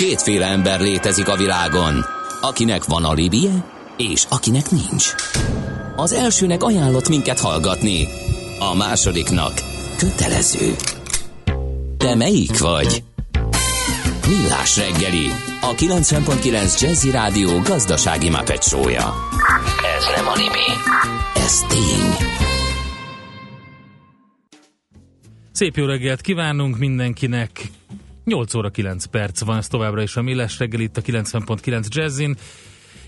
Kétféle ember létezik a világon, akinek van alibije, és akinek nincs. Az elsőnek ajánlott minket hallgatni, a másodiknak kötelező. Te melyik vagy? Millás reggeli, a 90.9 Jazzy Rádió gazdasági mapetsója. Ez nem animi, ez tény. Szép jó reggelt kívánunk mindenkinek! 8 óra 9 perc van, ez továbbra is a Millás reggel itt a 90.9 Jazzin,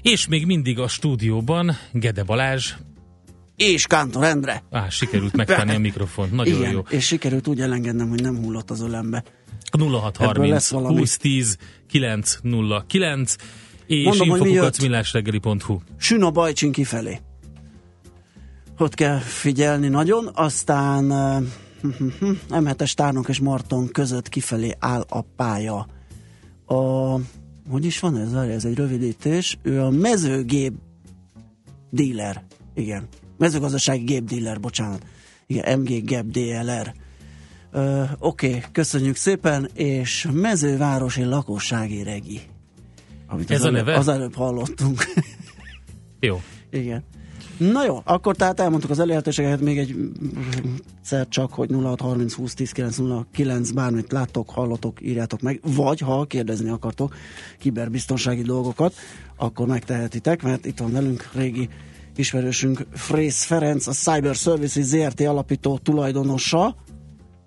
és még mindig a stúdióban Gede Balázs. És Kántor Endre. Á, sikerült megtenni a mikrofont, nagyon Igen, jó. és sikerült úgy elengednem, hogy nem hullott az ölembe. 0630 valami. 2010 909 és Mondom, hogy mi infokukat jött. millásreggeli.hu. Sün a bajcsin kifelé. Ott kell figyelni nagyon, aztán M7-es Tárnok és Marton között kifelé áll a pálya. A, hogy is van ez? Ez egy rövidítés. Ő a mezőgép dealer. Igen. Mezőgazdasági gép dealer, bocsánat. Igen, MG Gap DLR. Oké, okay, köszönjük szépen, és mezővárosi lakossági regi. Amit Ez az a előbb, neve? Az előbb hallottunk. Jó. Igen. Na jó, akkor tehát elmondtuk az elérhetőségeket még egy szer csak, hogy 0630 20 10 909 bármit láttok, hallotok, írjátok meg, vagy ha kérdezni akartok kiberbiztonsági dolgokat, akkor megtehetitek, mert itt van velünk régi ismerősünk Frész Ferenc, a Cyber Services ZRT alapító tulajdonosa.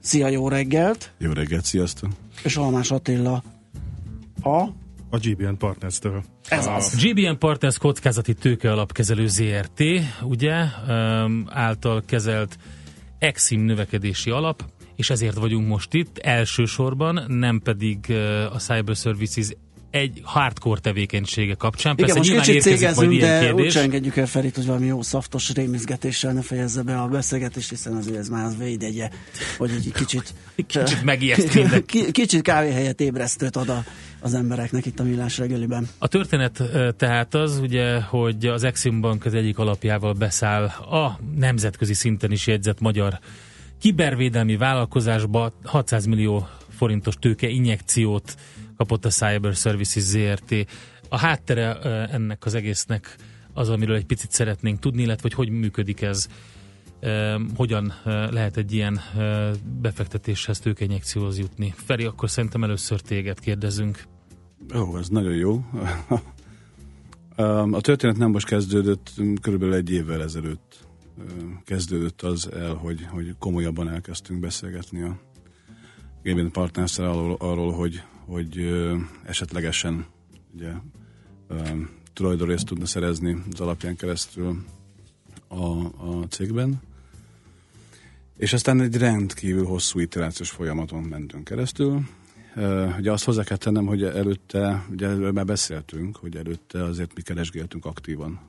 Szia, jó reggelt! Jó reggelt, sziasztok! És Almás Attila a... A GBN Partners-től. Ez az. GBN Partners kockázati tőke alapkezelő ZRT, ugye, um, által kezelt Exim növekedési alap, és ezért vagyunk most itt, elsősorban, nem pedig a Cyber Services egy hardcore tevékenysége kapcsán. Igen, Persze most kicsit cégezünk, de úgy kérdés. sem engedjük el Ferit, hogy valami jó szaftos rémizgetéssel ne fejezze be a beszélgetést, hiszen azért ez már az védegye, hogy egy kicsit... Kicsit megijeszt mindenki. Kicsit kávéhelyet ébresztőt ad a, az embereknek itt a millás reggeliben. A történet tehát az, ugye, hogy az Exim Bank az egyik alapjával beszáll a nemzetközi szinten is jegyzett magyar kibervédelmi vállalkozásba 600 millió forintos tőke injekciót kapott a Cyber Services ZRT. A háttere ennek az egésznek az, amiről egy picit szeretnénk tudni, illetve hogy hogy működik ez, hogyan lehet egy ilyen befektetéshez, tőkeinjekcióhoz jutni. Feri, akkor szerintem először téged kérdezünk. Ó, ez nagyon jó. A történet nem most kezdődött, körülbelül egy évvel ezelőtt kezdődött az el, hogy, hogy komolyabban elkezdtünk beszélgetni a Gaming partners arról, arról, hogy, hogy esetlegesen ugye, tulajdonrészt tudna szerezni az alapján keresztül a, a cégben. És aztán egy rendkívül hosszú iterációs folyamaton mentünk keresztül. Ugye azt hozzá kell tennem, hogy előtte, ugye erről már beszéltünk, hogy előtte azért mi keresgéltünk aktívan.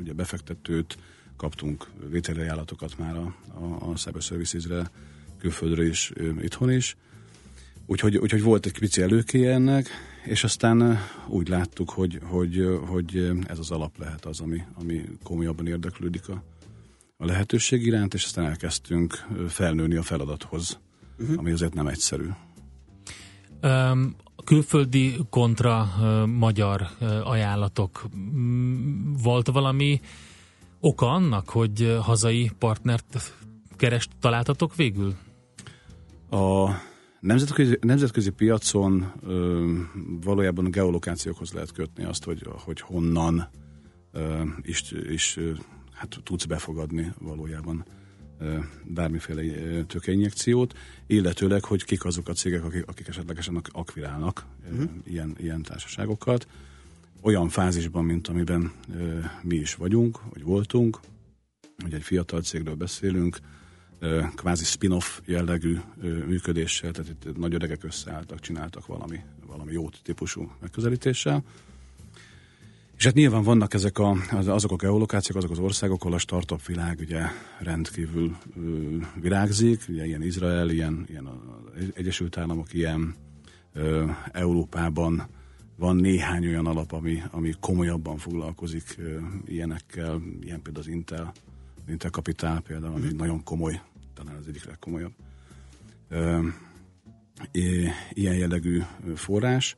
Ugye befektetőt, kaptunk vételajánlatokat már a, a, a Cyber Services-re, külföldre is, itthon is. Úgyhogy, úgyhogy volt egy pici előkéje ennek, és aztán úgy láttuk, hogy, hogy, hogy ez az alap lehet az, ami, ami komolyabban érdeklődik a, a lehetőség iránt, és aztán elkezdtünk felnőni a feladathoz, uh-huh. ami azért nem egyszerű. Um, külföldi kontra uh, magyar uh, ajánlatok. Mm, Volt valami oka annak, hogy hazai partnert kerest találtatok végül? A nemzetközi, nemzetközi piacon ö, valójában geolokációkhoz lehet kötni azt, hogy, hogy honnan ö, is, is hát tudsz befogadni valójában ö, bármiféle tőkeinjekciót, illetőleg, hogy kik azok a cégek, akik, akik esetlegesen ak- akvirálnak uh-huh. ilyen, ilyen társaságokat. Olyan fázisban, mint amiben ö, mi is vagyunk, vagy voltunk, hogy egy fiatal cégről beszélünk, kvázi spin-off jellegű működéssel, tehát itt nagy öregek összeálltak, csináltak valami, valami jó típusú megközelítéssel. És hát nyilván vannak ezek a, az- azok a geolokációk, azok az országok, ahol a startup világ ugye rendkívül ö, virágzik, ugye ilyen Izrael, ilyen, ilyen az Egyesült Államok, ilyen ö, Európában van néhány olyan alap, ami, ami komolyabban foglalkozik ö, ilyenekkel, ilyen például az Intel, Intel Capital például, ami nagyon komoly, talán az egyik legkomolyabb ilyen jellegű forrás.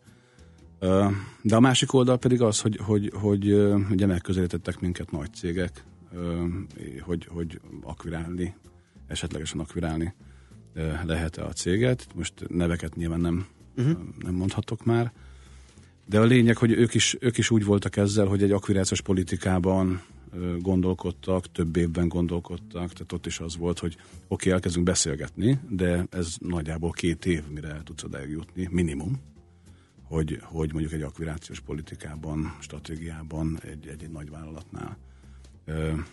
De a másik oldal pedig az, hogy, hogy, hogy ugye megközelítettek minket nagy cégek, hogy, hogy akvirálni, esetlegesen akvirálni lehet-e a céget. Most neveket nyilván nem, uh-huh. nem mondhatok már. De a lényeg, hogy ők is, ők is úgy voltak ezzel, hogy egy akvirációs politikában gondolkodtak, több évben gondolkodtak, tehát ott is az volt, hogy oké, okay, elkezdünk beszélgetni, de ez nagyjából két év, mire tudsz oda jutni, minimum, hogy, hogy mondjuk egy akvirációs politikában, stratégiában egy, egy, egy nagy vállalatnál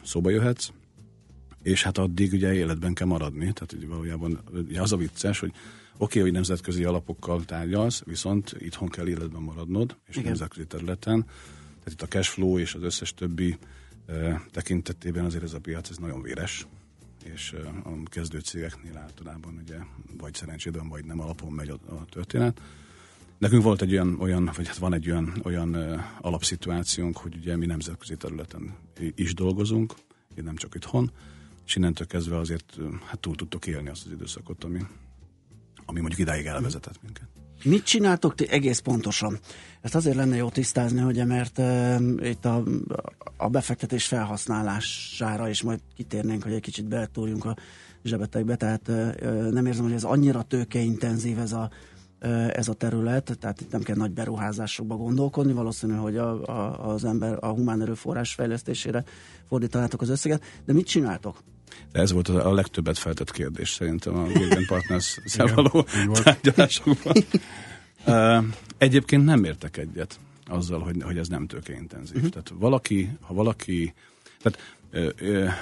szóba jöhetsz, és hát addig ugye életben kell maradni, tehát ugye valójában ugye az a vicces, hogy oké, okay, hogy nemzetközi alapokkal tárgyalsz, viszont itthon kell életben maradnod, és Igen. nemzetközi területen, tehát itt a cash flow és az összes többi tekintetében azért ez a piac ez nagyon véres, és a kezdő cégeknél általában ugye vagy szerencsédben, vagy nem alapon megy a, a történet. Nekünk volt egy olyan, olyan vagy hát van egy olyan, olyan alapszituációnk, hogy ugye mi nemzetközi területen is dolgozunk, nem csak itthon, és innentől kezdve azért hát túl tudtok élni azt az időszakot, ami, ami mondjuk idáig elvezetett minket. Mit csináltok ti egész pontosan? Ezt azért lenne jó tisztázni, hogy mert uh, itt a, a befektetés felhasználására is majd kitérnénk, hogy egy kicsit beletúrjunk a zsebetekbe, tehát uh, nem érzem, hogy ez annyira tőkeintenzív ez a, uh, ez a terület, tehát itt nem kell nagy beruházásokba gondolkodni, valószínű, hogy a, a, az ember a humán erőforrás fejlesztésére fordítanátok az összeget, de mit csináltok? De ez volt a legtöbbet feltett kérdés szerintem a Gilligan Partners-szel való tárgyalásokban. Egyébként nem értek egyet azzal, hogy, hogy ez nem tőkeintenzív. Uh-huh. Tehát valaki, ha valaki, tehát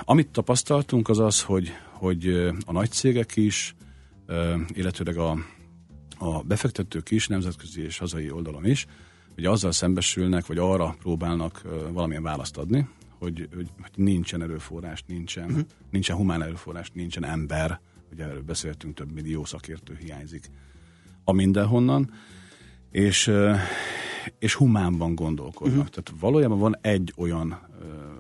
amit tapasztaltunk az az, hogy, hogy a nagy cégek is, illetőleg a, a befektetők is, nemzetközi és hazai oldalon is, hogy azzal szembesülnek, vagy arra próbálnak valamilyen választ adni, hogy, hogy, hogy nincsen erőforrás, nincsen, uh-huh. nincsen humán erőforrás, nincsen ember, ugye erről beszéltünk, több millió szakértő hiányzik a mindenhonnan, és, és humánban gondolkodnak. Uh-huh. Tehát valójában van egy olyan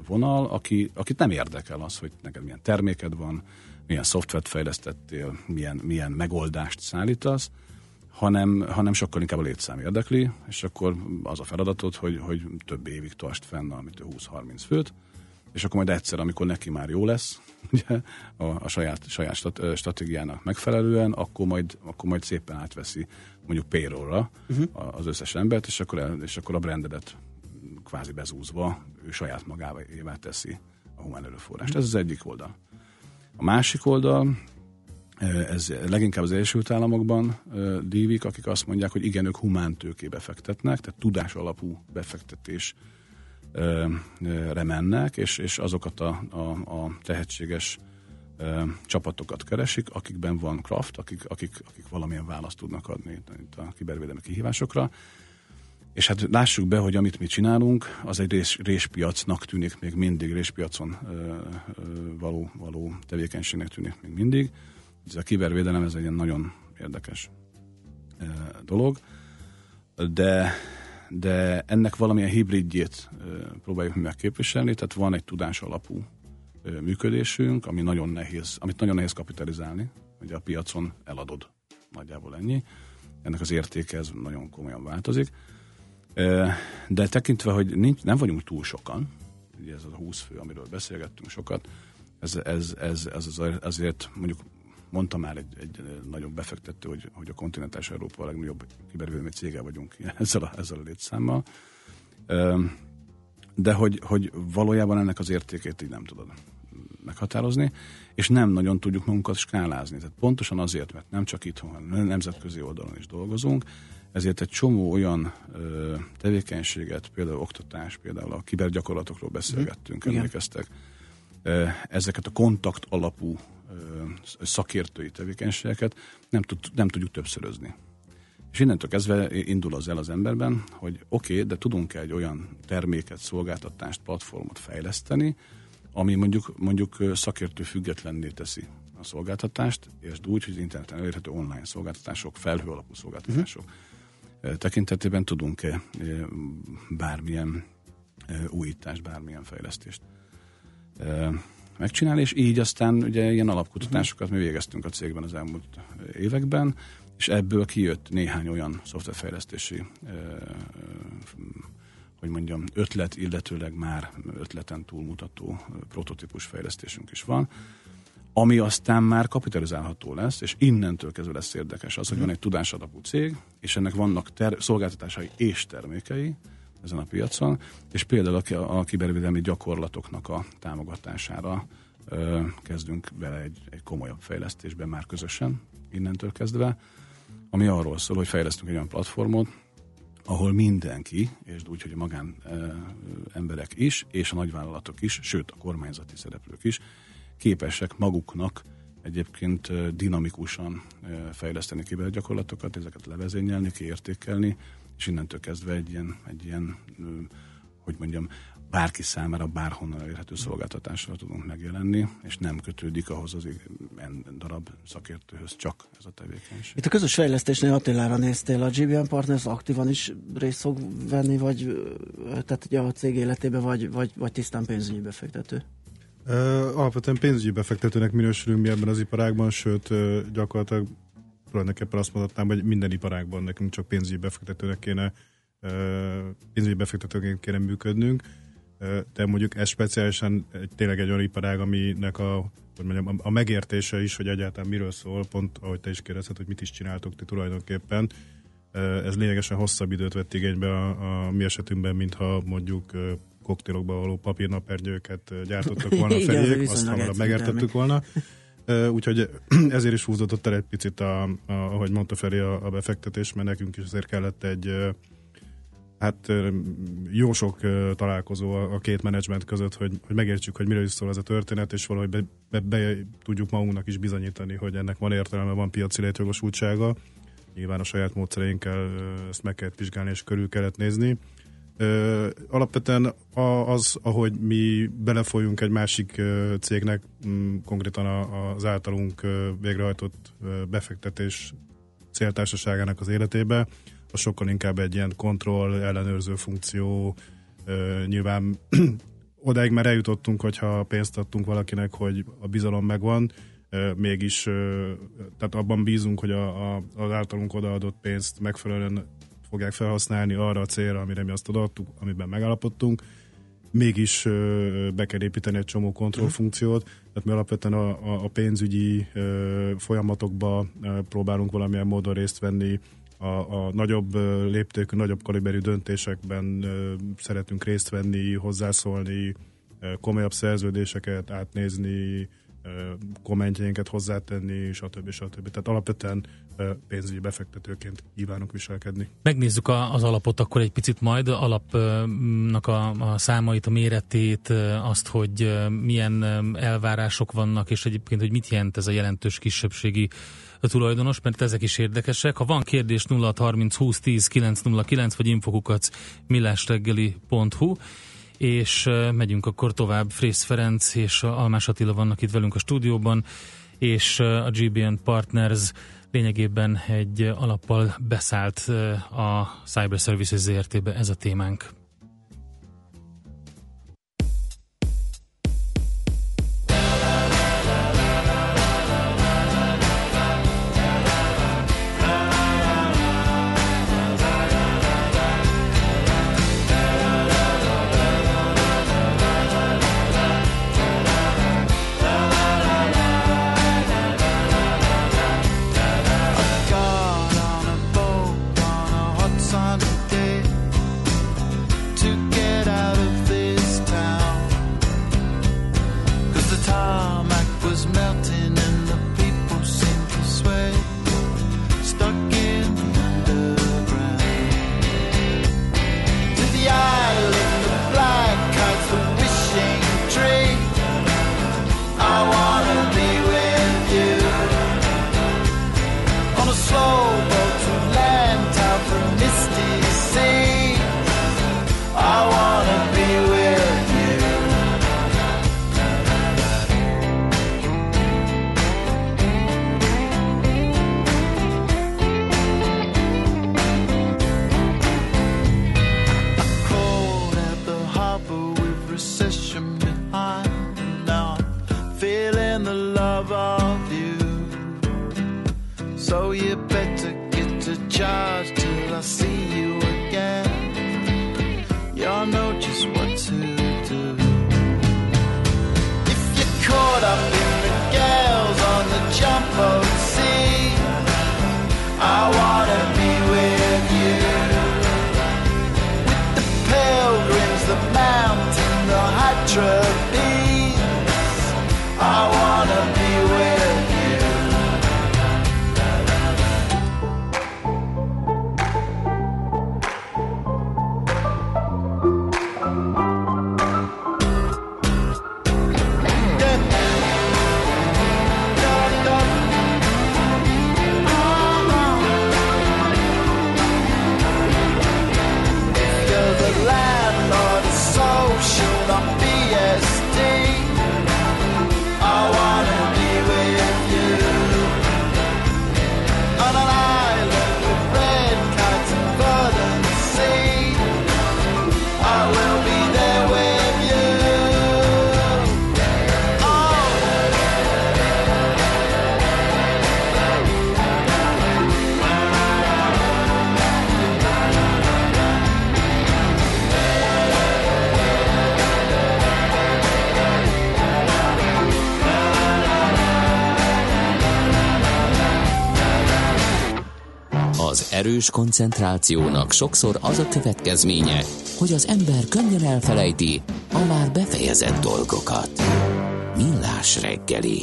vonal, aki, akit nem érdekel az, hogy neked milyen terméked van, milyen szoftvert fejlesztettél, milyen, milyen megoldást szállítasz, hanem, hanem sokkal inkább a létszám érdekli, és akkor az a feladatod, hogy, hogy több évig tartsd fenn, amit 20-30 főt, és akkor majd egyszer, amikor neki már jó lesz, ugye, a, a saját, saját stat, stratégiának megfelelően, akkor majd, akkor majd szépen átveszi mondjuk payrollra uh-huh. az összes embert, és akkor, el, és akkor a brandedet kvázi bezúzva ő saját magává teszi a humán erőforrást. Uh-huh. Ez az egyik oldal. A másik oldal, ez leginkább az Egyesült Államokban dívik, akik azt mondják, hogy igen, ők humántőkébe fektetnek, tehát tudás alapú befektetés mennek, és, és azokat a, a, a tehetséges csapatokat keresik, akikben van craft, akik, akik, akik valamilyen választ tudnak adni itt a kibervédelmi kihívásokra. És hát lássuk be, hogy amit mi csinálunk, az egy rés, réspiacnak tűnik még mindig, réspiacon ö, ö, való, való tevékenységnek tűnik még mindig. Ez a kibervédelem ez egy ilyen nagyon érdekes dolog, de de ennek valamilyen hibridjét próbáljuk megképviselni, tehát van egy tudás alapú működésünk, ami nagyon nehéz, amit nagyon nehéz kapitalizálni, ugye a piacon eladod nagyjából ennyi. Ennek az értéke ez nagyon komolyan változik. De tekintve, hogy nincs, nem vagyunk túl sokan, ugye ez a 20 fő, amiről beszélgettünk sokat, ez, ez, ez, ez azért mondjuk mondta már egy, egy nagyobb befektető, hogy, hogy a kontinentális Európa a legnagyobb kibervédelmi cége vagyunk ezzel a, ezzel a létszámmal. De hogy, hogy valójában ennek az értékét így nem tudod meghatározni, és nem nagyon tudjuk magunkat skálázni. Tehát pontosan azért, mert nem csak itthon, hanem nemzetközi oldalon is dolgozunk, ezért egy csomó olyan ö, tevékenységet, például oktatás, például a kibergyakorlatokról beszélgettünk, mm. emlékeztek, ezeket a kontakt alapú szakértői tevékenységeket nem, tud, nem tudjuk többszörözni. És innentől kezdve indul az el az emberben, hogy oké, okay, de tudunk egy olyan terméket, szolgáltatást, platformot fejleszteni, ami mondjuk, mondjuk szakértő függetlenné teszi a szolgáltatást, és úgy, hogy az interneten elérhető online szolgáltatások, felhő alapú szolgáltatások uh-huh. tekintetében tudunk-e bármilyen újítást, bármilyen fejlesztést megcsinálni, és így aztán ugye ilyen alapkutatásokat mi végeztünk a cégben az elmúlt években, és ebből kijött néhány olyan szoftverfejlesztési hogy mondjam, ötlet, illetőleg már ötleten túlmutató prototípus fejlesztésünk is van, ami aztán már kapitalizálható lesz, és innentől kezdve lesz érdekes az, hogy van egy tudásadapú cég, és ennek vannak ter- szolgáltatásai és termékei ezen a piacon, és például a, a kibervédelmi gyakorlatoknak a támogatására ö, kezdünk bele egy, egy komolyabb fejlesztésbe már közösen, innentől kezdve, ami arról szól, hogy fejlesztünk egy olyan platformot, ahol mindenki, és úgy, hogy a magán e, emberek is, és a nagyvállalatok is, sőt a kormányzati szereplők is képesek maguknak egyébként dinamikusan fejleszteni kibergyakorlatokat, ezeket levezényelni, kiértékelni, és innentől kezdve egy ilyen, egy ilyen hogy mondjam, bárki számára bárhonnan elérhető szolgáltatásra tudunk megjelenni, és nem kötődik ahhoz az darab szakértőhöz csak ez a tevékenység. Itt a közös fejlesztésnél Attilára néztél, a GBN Partners aktívan is részt fog venni, vagy tehát ugye a cég életében, vagy, vagy, vagy tisztán pénzügyi befektető? Uh, alapvetően pénzügyi befektetőnek minősülünk mi ebben az iparágban, sőt uh, gyakorlatilag tulajdonképpen azt mondhatnám, hogy minden iparágban nekünk csak pénzügyi befektetőnek kéne pénzügyi befektetőként kéne működnünk de mondjuk ez speciálisan tényleg egy olyan iparág, aminek a, hogy mondjam, a, megértése is, hogy egyáltalán miről szól, pont ahogy te is kérdezted, hogy mit is csináltok ti tulajdonképpen. Ez lényegesen hosszabb időt vett igénybe a, a mi esetünkben, mintha mondjuk koktélokba való papírnapernyőket gyártottak volna feliek, azt hamarabb megértettük volna. Úgyhogy ezért is húzódott el egy picit, a, a, ahogy mondta Feri, a, a befektetés, mert nekünk is azért kellett egy hát jó sok találkozó a két menedzsment között, hogy, hogy megértsük, hogy miről is szól ez a történet, és valahogy be, be, be tudjuk magunknak is bizonyítani, hogy ennek van értelme, van piaci létjogosultsága. Nyilván a saját módszereinkkel ezt meg kellett vizsgálni, és körül kellett nézni. Alapvetően az, ahogy mi belefolyunk egy másik cégnek, konkrétan az általunk végrehajtott befektetés céltársaságának az életébe, az sokkal inkább egy ilyen kontroll, ellenőrző funkció. Nyilván odáig már eljutottunk, hogyha pénzt adtunk valakinek, hogy a bizalom megvan, mégis tehát abban bízunk, hogy a, a, az általunk odaadott pénzt megfelelően fogják felhasználni arra a célra, amire mi azt odaadtuk, amiben megállapodtunk, mégis be kell építeni egy csomó kontrollfunkciót, tehát mi alapvetően a, a, a pénzügyi folyamatokba próbálunk valamilyen módon részt venni, a, a nagyobb léptékű, nagyobb kaliberű döntésekben szeretünk részt venni, hozzászólni, komolyabb szerződéseket átnézni, kommentjeinket hozzátenni, stb. stb. Tehát alapvetően pénzügyi befektetőként kívánok viselkedni. Megnézzük a, az alapot akkor egy picit majd, alapnak a, a számait, a méretét, azt, hogy milyen elvárások vannak, és egyébként, hogy mit jelent ez a jelentős kisebbségi a tulajdonos, mert ezek is érdekesek. Ha van kérdés 0630 20 10 909 vagy infokukac millásreggeli.hu és megyünk akkor tovább. Frész Ferenc és Almás Attila vannak itt velünk a stúdióban, és a GBN Partners lényegében egy alappal beszállt a Cyber Services ZRT-be ez a témánk. Erős koncentrációnak sokszor az a következménye, hogy az ember könnyen elfelejti a már befejezett dolgokat. Millás reggeli.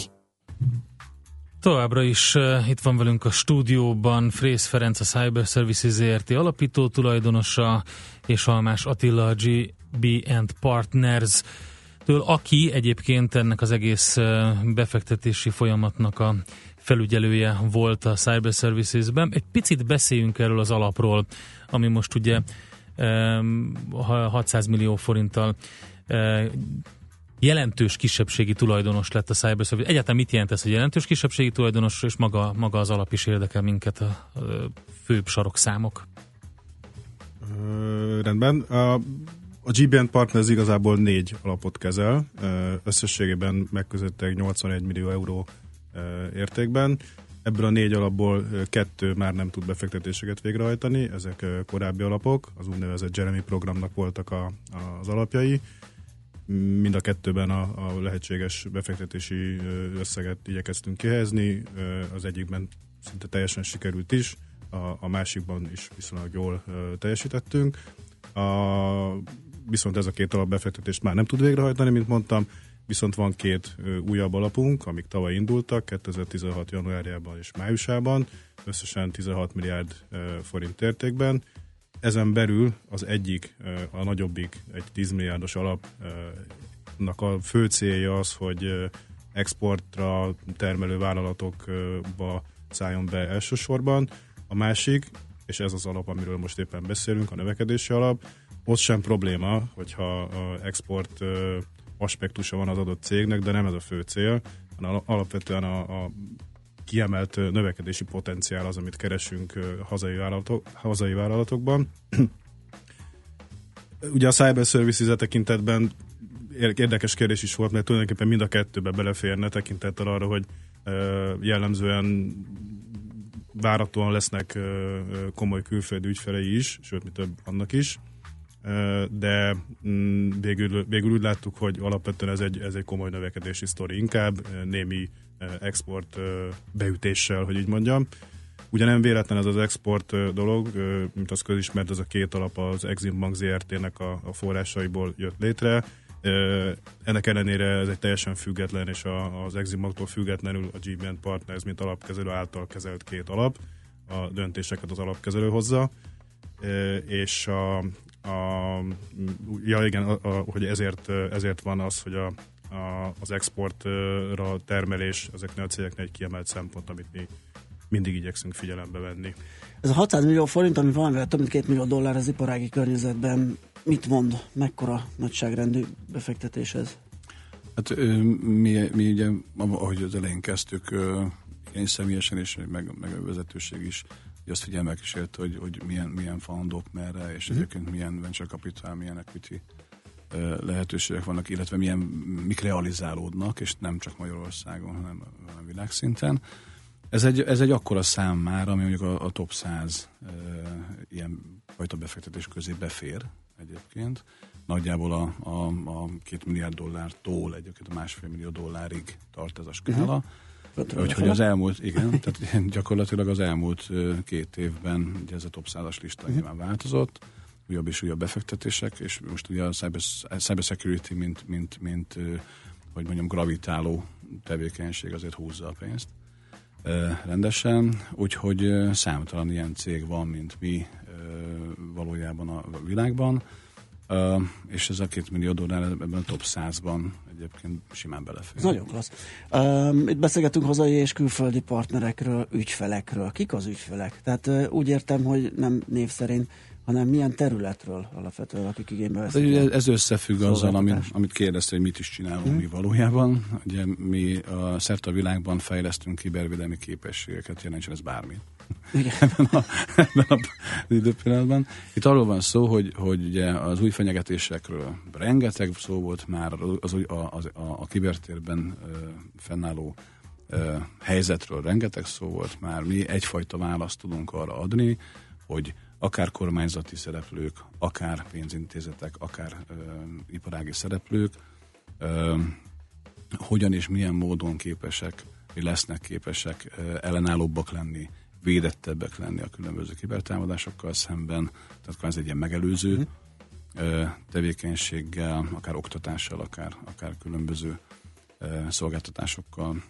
Továbbra is uh, itt van velünk a stúdióban Frész Ferenc, a Cyber Services ZRT alapító tulajdonosa, és Almás Attila, GB and Partners től, aki egyébként ennek az egész uh, befektetési folyamatnak a felügyelője volt a Cyber Services-ben. Egy picit beszéljünk erről az alapról, ami most ugye um, 600 millió forinttal jelentős kisebbségi tulajdonos lett a Cyberservice. Egyáltalán mit jelent ez, hogy jelentős kisebbségi tulajdonos, és maga, maga az alap is érdekel minket a, a főbb sarokszámok? Ö, rendben. A, a GBN Partners igazából négy alapot kezel, összességében megközelítek 81 millió euró értékben. Ebből a négy alapból kettő már nem tud befektetéseket végrehajtani, ezek korábbi alapok, az úgynevezett Jeremy programnak voltak a, az alapjai, mind a kettőben a, a lehetséges befektetési összeget igyekeztünk kihelyezni, az egyikben szinte teljesen sikerült is, a, a másikban is viszonylag jól teljesítettünk. A, viszont ez a két alapbefektetést már nem tud végrehajtani, mint mondtam, viszont van két újabb alapunk, amik tavaly indultak, 2016. januárjában és májusában, összesen 16 milliárd forint értékben, ezen belül az egyik, a nagyobbik, egy 10 milliárdos alapnak a fő célja az, hogy exportra termelő vállalatokba szálljon be elsősorban. A másik, és ez az alap, amiről most éppen beszélünk, a növekedési alap, ott sem probléma, hogyha export aspektusa van az adott cégnek, de nem ez a fő cél, hanem alapvetően a, a kiemelt növekedési potenciál az, amit keresünk hazai, vállalatok, hazai vállalatokban. Ugye a Cyber Services tekintetben érdekes kérdés is volt, mert tulajdonképpen mind a kettőbe beleférne tekintettel arra, hogy jellemzően váratóan lesznek komoly külföldi ügyfelei is, sőt, mi több annak is, de mm, végül, végül úgy láttuk, hogy alapvetően ez egy, ez egy komoly növekedési sztori inkább, némi export beütéssel, hogy így mondjam. Ugye nem véletlen ez az export dolog, mint az közismert, ez a két alap az Exim Bank ZRT-nek a, a forrásaiból jött létre. Ennek ellenére ez egy teljesen független, és az Exim Banktól függetlenül a GBN Partners, mint alapkezelő által kezelt két alap. A döntéseket az alapkezelő hozza, és a, a, ja igen, a, a, hogy ezért, ezért van az, hogy a, a, az exportra termelés ezeknél a cégeknél egy kiemelt szempont, amit mi mindig igyekszünk figyelembe venni. Ez a 600 millió forint, ami valamivel több mint 2 millió dollár az iparági környezetben, mit mond, mekkora nagyságrendű befektetés ez? Hát mi, mi ugye, ahogy az elején kezdtük, én személyesen és meg, meg a vezetőség is azt figyelme kísért, hogy, hogy milyen, milyen fundok merre, és mm. egyébként milyen venture capital, milyen equity lehetőségek vannak, illetve milyen, mik realizálódnak, és nem csak Magyarországon, hanem a világszinten. Ez egy, ez egy akkora szám már, ami mondjuk a, a top 100 e, ilyen fajta befektetés közé befér egyébként. Nagyjából a, a, a két milliárd dollártól egyébként a másfél millió dollárig tart ez a skála. Uh-huh. Úgyhogy az elmúlt, igen, tehát gyakorlatilag az elmúlt két évben ugye ez a top 100-as lista uh-huh. nyilván változott újabb és újabb befektetések, és most ugye a cyber, cyber security, mint, mint, mint, hogy mondjam, gravitáló tevékenység azért húzza a pénzt rendesen, úgyhogy számtalan ilyen cég van, mint mi valójában a világban, és ez a két millió dollár ebben a top 100-ban egyébként simán belefér. nagyon klassz. Um, itt beszélgetünk hazai és külföldi partnerekről, ügyfelekről. Kik az ügyfelek? Tehát uh, úgy értem, hogy nem név szerint hanem milyen területről alapvetően, akik igénybe veszik. Ez, ez összefügg azzal, amit, amit kérdezte, hogy mit is csinálunk hmm. mi valójában. Ugye mi a szerte a világban fejlesztünk kibervédelmi képességeket, jelentsen ez bármi. Igen. ebben, a, ebben a időpillanatban. Itt arról van szó, hogy, hogy ugye az új fenyegetésekről rengeteg szó volt már az, a, a, a, a kibertérben uh, fennálló uh, helyzetről rengeteg szó volt már. Mi egyfajta választ tudunk arra adni, hogy akár kormányzati szereplők, akár pénzintézetek, akár ö, iparági szereplők ö, hogyan és milyen módon képesek, vagy lesznek képesek ö, ellenállóbbak lenni védettebbek lenni a különböző kibertámadásokkal szemben, tehát ez egy ilyen megelőző uh-huh. tevékenységgel, akár oktatással, akár, akár különböző szolgáltatásokkal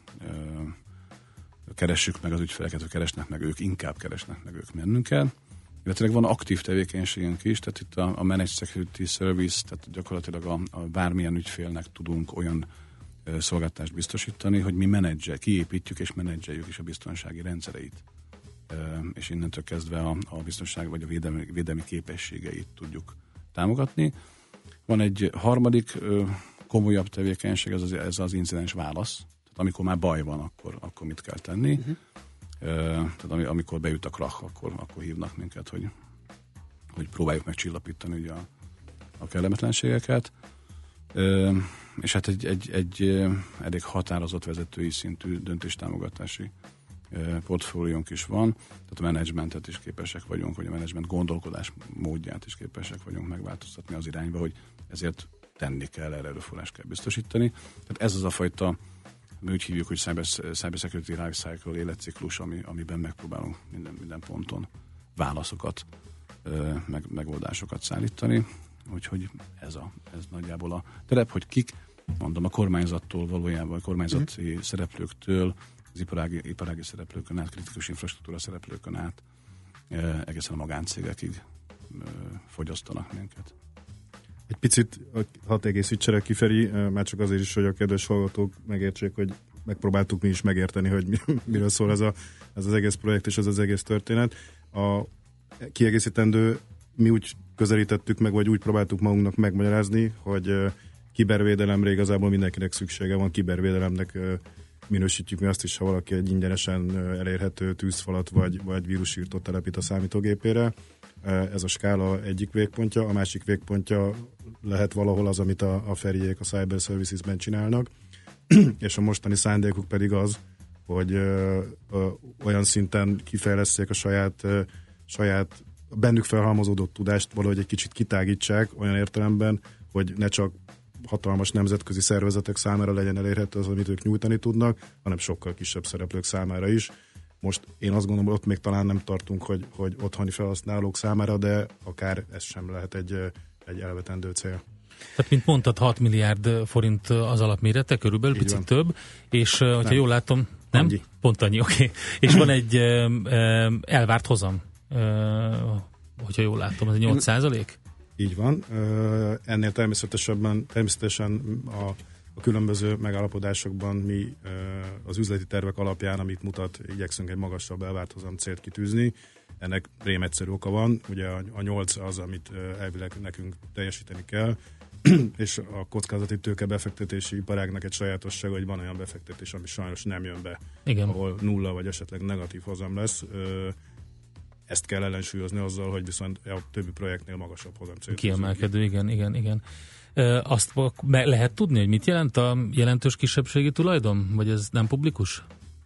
keressük meg az ügyfeleket, hogy keresnek meg ők, inkább keresnek meg ők bennünket. Illetve van aktív tevékenységünk is, tehát itt a, a Managed Security Service, tehát gyakorlatilag a, a bármilyen ügyfélnek tudunk olyan ö, szolgáltást biztosítani, hogy mi menedzsel, kiépítjük és menedzseljük is a biztonsági rendszereit. Ö, és innentől kezdve a, a biztonság vagy a védelmi, védelmi képességeit tudjuk támogatni. Van egy harmadik ö, komolyabb tevékenység, ez az, ez az incidens válasz. Tehát amikor már baj van, akkor, akkor mit kell tenni. Uh-huh. Tehát amikor bejut a krach, akkor, akkor hívnak minket, hogy, hogy próbáljuk megcsillapítani ugye a, a kellemetlenségeket. És hát egy, egy, egy elég határozott vezetői szintű döntéstámogatási portfóliónk is van, tehát a menedzsmentet is képesek vagyunk, vagy a menedzsment gondolkodás módját is képesek vagyunk megváltoztatni az irányba, hogy ezért tenni kell, erre erőforrás kell biztosítani. Tehát ez az a fajta mi úgy hívjuk, hogy cyber, cyber life cycle életciklus, ami, amiben megpróbálunk minden, minden ponton válaszokat, meg, megoldásokat szállítani. Úgyhogy ez, a, ez nagyjából a terep, hogy kik, mondom, a kormányzattól valójában, a kormányzati mm. szereplőktől, az iparági, iparági szereplőkön át, kritikus infrastruktúra szereplőkön át, egészen a magáncégekig fogyasztanak minket. Egy picit hat egészítserek ki, Feri, már csak azért is, hogy a kedves hallgatók megértsék, hogy megpróbáltuk mi is megérteni, hogy miről szól ez, a, ez az egész projekt és ez az egész történet. A kiegészítendő mi úgy közelítettük meg, vagy úgy próbáltuk magunknak megmagyarázni, hogy kibervédelemre igazából mindenkinek szüksége van, kibervédelemnek minősítjük mi azt is, ha valaki egy ingyenesen elérhető tűzfalat vagy, vagy vírusírtót telepít a számítógépére. Ez a skála egyik végpontja, a másik végpontja lehet valahol az, amit a, a Feriék a Cyber Services-ben csinálnak, és a mostani szándékuk pedig az, hogy ö, ö, olyan szinten kifejleszték a saját, ö, saját bennük felhalmozódott tudást valahogy egy kicsit kitágítsák olyan értelemben, hogy ne csak hatalmas nemzetközi szervezetek számára legyen elérhető az, amit ők nyújtani tudnak, hanem sokkal kisebb szereplők számára is. Most én azt gondolom, hogy ott még talán nem tartunk, hogy, hogy otthoni felhasználók számára, de akár ez sem lehet egy, egy elvetendő cél. Tehát, mint mondtad, 6 milliárd forint az alapmérete, körülbelül Így picit van. több, és hogyha nem. jól látom, nem? Annyi. Pont annyi, oké. Okay. És van egy elvárt hozam, hogyha jól látom, az egy 8 százalék? Így van. Ennél természetesen, természetesen a, a különböző megállapodásokban mi az üzleti tervek alapján, amit mutat, igyekszünk egy magasabb elvárt hozam célt kitűzni. Ennek rém egyszerű oka van. Ugye a, 8 az, amit elvileg nekünk teljesíteni kell, és a kockázati tőke befektetési iparágnak egy sajátossága, hogy van olyan befektetés, ami sajnos nem jön be, Igen. ahol nulla vagy esetleg negatív hozam lesz. Ezt kell ellensúlyozni azzal, hogy viszont a többi projektnél magasabb hozam. Kiemelkedő, igen, igen, igen. Azt lehet tudni, hogy mit jelent a jelentős kisebbségi tulajdon? Vagy ez nem publikus?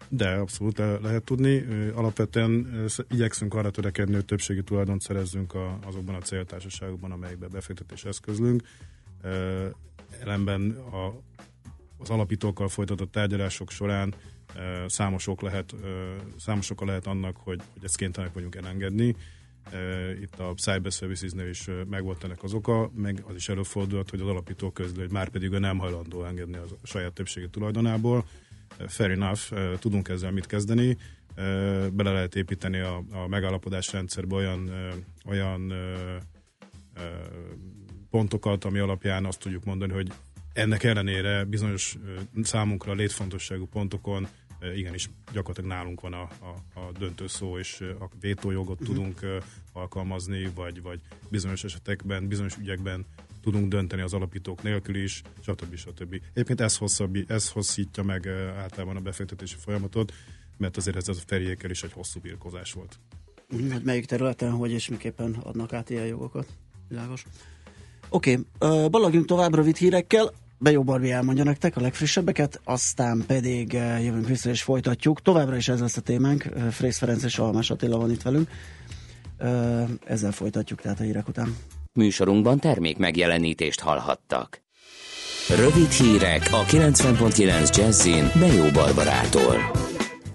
De abszolút lehet tudni. Alapvetően igyekszünk arra törekedni, hogy többségi tulajdont szerezzünk a, azokban a céltársaságokban, amelyekbe befektetés eszközlünk. Ellenben a, az alapítókkal folytatott tárgyalások során számosok lehet, számosok lehet annak, hogy, hogy ezt kénytelenek vagyunk elengedni. Itt a Cyber Services-nél is megvolt ennek az oka, meg az is előfordulhat, hogy az alapító közül, hogy már pedig ő nem hajlandó engedni a saját többségi tulajdonából. Fair enough, tudunk ezzel mit kezdeni. Bele lehet építeni a, a megállapodás rendszerbe olyan, olyan pontokat, ami alapján azt tudjuk mondani, hogy ennek ellenére bizonyos számunkra létfontosságú pontokon igenis gyakorlatilag nálunk van a, a, a döntő szó, és a vétójogot uh-huh. tudunk alkalmazni, vagy, vagy bizonyos esetekben, bizonyos ügyekben tudunk dönteni az alapítók nélkül is, stb. stb. Egyébként ez, hosszabb, ez hosszítja meg általában a befektetési folyamatot, mert azért ez a feriékkel is egy hosszú birkozás volt. Hát melyik területen, hogy és miképpen adnak át ilyen jogokat? Világos. Oké, okay, balagjunk tovább rövid hírekkel. Bejó Barbi elmondja nektek a legfrissebbeket, aztán pedig jövünk vissza és folytatjuk. Továbbra is ez lesz a témánk. Frész Ferenc és Almás Attila van itt velünk. Ezzel folytatjuk tehát a hírek után. Műsorunkban termék megjelenítést hallhattak. Rövid hírek a 90.9 Jazzin Bejó Barbarától.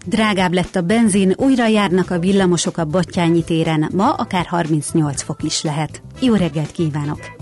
Drágább lett a benzin, újra járnak a villamosok a Battyányi téren, ma akár 38 fok is lehet. Jó reggelt kívánok!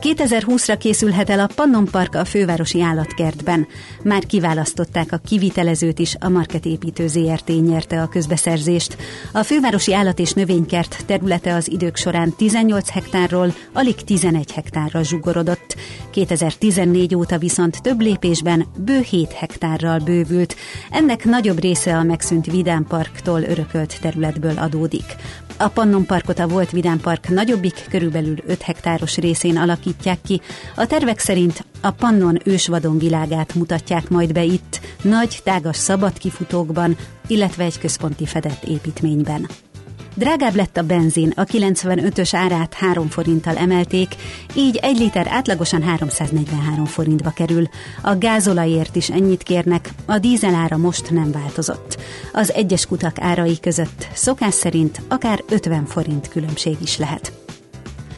2020-ra készülhet el a Pannon Park a fővárosi állatkertben. Már kiválasztották a kivitelezőt is, a Marketépítő ZRT nyerte a közbeszerzést. A fővárosi állat- és növénykert területe az idők során 18 hektárról alig 11 hektárra zsugorodott. 2014 óta viszont több lépésben bő 7 hektárral bővült. Ennek nagyobb része a megszűnt Vidám Parktól örökölt területből adódik. A Pannon Parkot a volt Vidám Park nagyobbik, körülbelül 5 hektáros részén alakítják ki. A tervek szerint a Pannon ősvadon világát mutatják majd be itt, nagy, tágas szabad kifutókban, illetve egy központi fedett építményben. Drágább lett a benzin, a 95-ös árát 3 forinttal emelték, így egy liter átlagosan 343 forintba kerül. A gázolajért is ennyit kérnek, a dízel ára most nem változott. Az egyes kutak árai között szokás szerint akár 50 forint különbség is lehet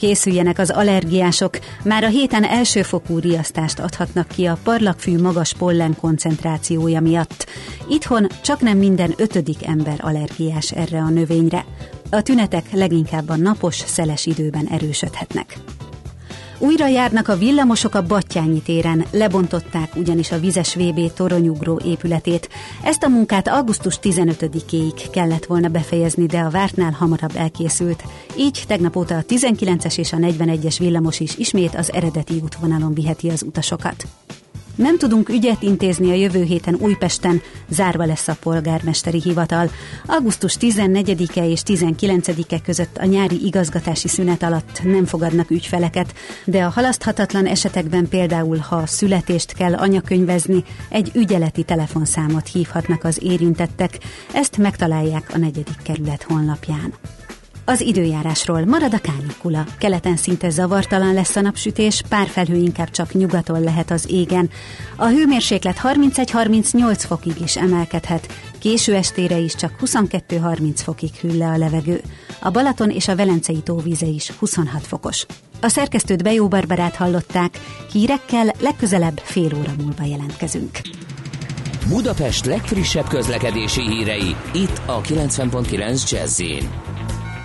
készüljenek az allergiások, már a héten elsőfokú riasztást adhatnak ki a parlagfű magas pollen koncentrációja miatt. Itthon csak nem minden ötödik ember allergiás erre a növényre. A tünetek leginkább a napos, szeles időben erősödhetnek. Újra járnak a villamosok a Battyányi téren, lebontották ugyanis a vizes VB toronyugró épületét. Ezt a munkát augusztus 15-éig kellett volna befejezni, de a vártnál hamarabb elkészült. Így tegnap óta a 19-es és a 41-es villamos is ismét az eredeti útvonalon viheti az utasokat. Nem tudunk ügyet intézni a jövő héten Újpesten, zárva lesz a polgármesteri hivatal. Augusztus 14-e és 19-e között a nyári igazgatási szünet alatt nem fogadnak ügyfeleket, de a halaszthatatlan esetekben például, ha születést kell anyakönyvezni, egy ügyeleti telefonszámot hívhatnak az érintettek. Ezt megtalálják a negyedik kerület honlapján. Az időjárásról marad a kánikula. Keleten szinte zavartalan lesz a napsütés, pár felhő inkább csak nyugaton lehet az égen. A hőmérséklet 31-38 fokig is emelkedhet, késő estére is csak 22-30 fokig hűl le a levegő. A Balaton és a Velencei tóvíze is 26 fokos. A szerkesztőt Bejó Barbarát hallották, hírekkel legközelebb fél óra múlva jelentkezünk. Budapest legfrissebb közlekedési hírei, itt a 90.9 jazz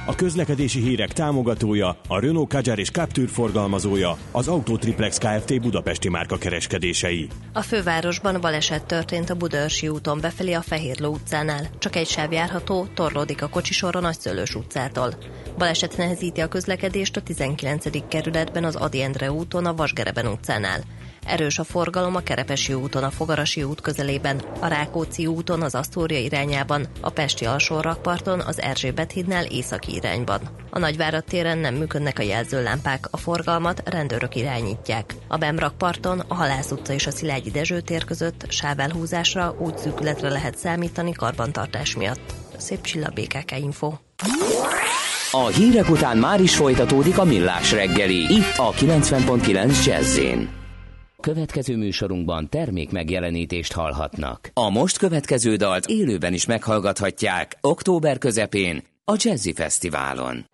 a közlekedési hírek támogatója, a Renault Kadjar és Captur forgalmazója, az Autotriplex Kft. Budapesti márka kereskedései. A fővárosban baleset történt a Budaörsi úton befelé a Fehérló utcánál. Csak egy sáv járható, torlódik a kocsisor a Nagyszőlős utcától. Baleset nehezíti a közlekedést a 19. kerületben az Adi Endre úton a Vasgereben utcánál. Erős a forgalom a Kerepesi úton, a Fogarasi út közelében, a Rákóczi úton, az Asztória irányában, a Pesti alsó rakparton, az Erzsébet hídnál északi irányban. A Nagyvárad téren nem működnek a jelzőlámpák, a forgalmat rendőrök irányítják. A Bemrakparton, a Halász utca és a Szilágyi Dezső tér között sávelhúzásra, útszűkületre lehet számítani karbantartás miatt. Szép csilla BKK Info. A hírek után már is folytatódik a millás reggeli, itt a 90.9 jazz Következő műsorunkban termék megjelenítést hallhatnak. A most következő dalt élőben is meghallgathatják október közepén a Jazzy Fesztiválon.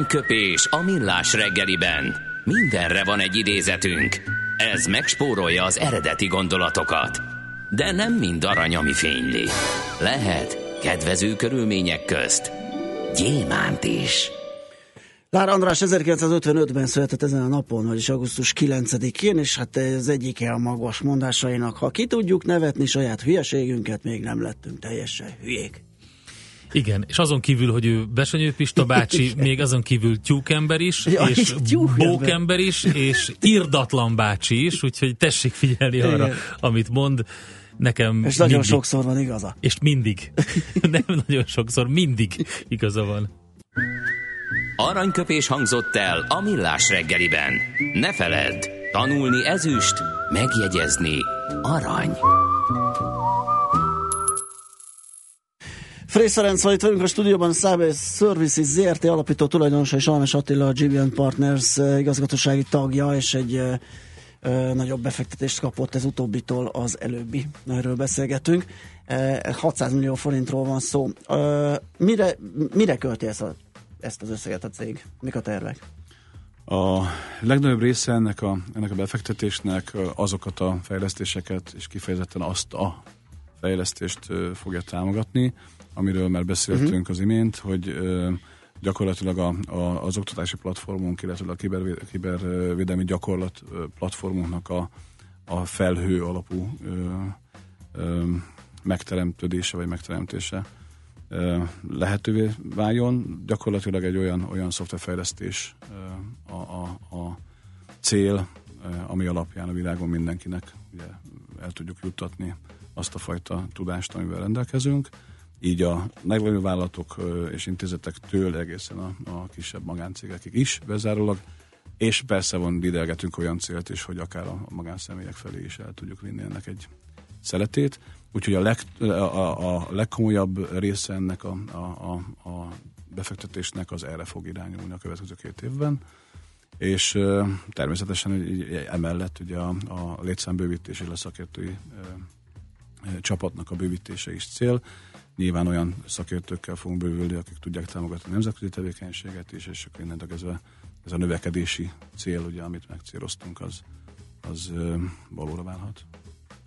Aranyköpés a millás reggeliben. Mindenre van egy idézetünk. Ez megspórolja az eredeti gondolatokat. De nem mind arany, ami fényli. Lehet kedvező körülmények közt gyémánt is. Lár András 1955-ben született ezen a napon, vagyis augusztus 9-én, és hát ez egyike a magas mondásainak. Ha ki tudjuk nevetni saját hülyeségünket, még nem lettünk teljesen hülyék. Igen, és azon kívül, hogy ő Besenyő Pista bácsi, még azon kívül tyúkember is, ja, és bókember is, és irdatlan bácsi is, úgyhogy tessék figyelni arra, Igen. amit mond. Nekem és nagyon mindig, sokszor van igaza. És mindig. Nem nagyon sokszor, mindig igaza van. Aranyköpés hangzott el a millás reggeliben. Ne feledd, tanulni ezüst, megjegyezni arany. Frész Ferenc van itt velünk a stúdióban, Szábe Services ZRT alapító tulajdonosa és Almes Attila, a GBN Partners eh, igazgatósági tagja, és egy ö, eh, eh, nagyobb befektetést kapott ez utóbbitól az előbbi. Erről beszélgetünk. E, 600 millió forintról van szó. Ö, mire, mire költi ezt, a, ezt az összeget a cég? Mik a tervek? A legnagyobb része ennek a, ennek a befektetésnek azokat a fejlesztéseket, és kifejezetten azt a fejlesztést fogja támogatni, amiről már beszéltünk uh-huh. az imént, hogy ö, gyakorlatilag a, a, az oktatási platformunk, illetve a kibervédelmi, kibervédelmi gyakorlat platformunknak a, a felhő alapú ö, ö, megteremtődése vagy megteremtése ö, lehetővé váljon. Gyakorlatilag egy olyan, olyan szoftverfejlesztés ö, a, a, a cél, ö, ami alapján a világon mindenkinek ugye, el tudjuk juttatni azt a fajta tudást, amivel rendelkezünk így a meglévő vállalatok és intézetektől egészen a, a kisebb magáncégekig is bezárólag, és persze van didelgetünk olyan célt is, hogy akár a magánszemélyek felé is el tudjuk vinni ennek egy szeletét. Úgyhogy a, leg, a, a legkomolyabb része ennek a, a, a, a befektetésnek az erre fog irányulni a következő két évben és természetesen emellett ugye a, a létszámbővítés és a szakértői uh, csapatnak a bővítése is cél nyilván olyan szakértőkkel fogunk bővülni, akik tudják támogatni a nemzetközi tevékenységet is, és akkor innentől ez a, ez a növekedési cél, ugye, amit megcéloztunk, az, az valóra válhat.